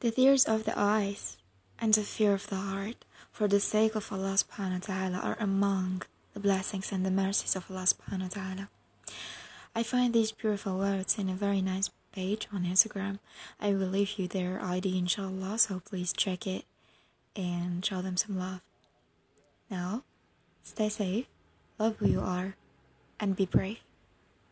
The tears of the eyes and the fear of the heart for the sake of Allah subhanahu wa ta'ala are among the blessings and the mercies of Allah subhanahu wa ta'ala. I find these beautiful words in a very nice page on Instagram. I will leave you their ID inshallah, so please check it and show them some love. Now, stay safe, love who you are, and be brave.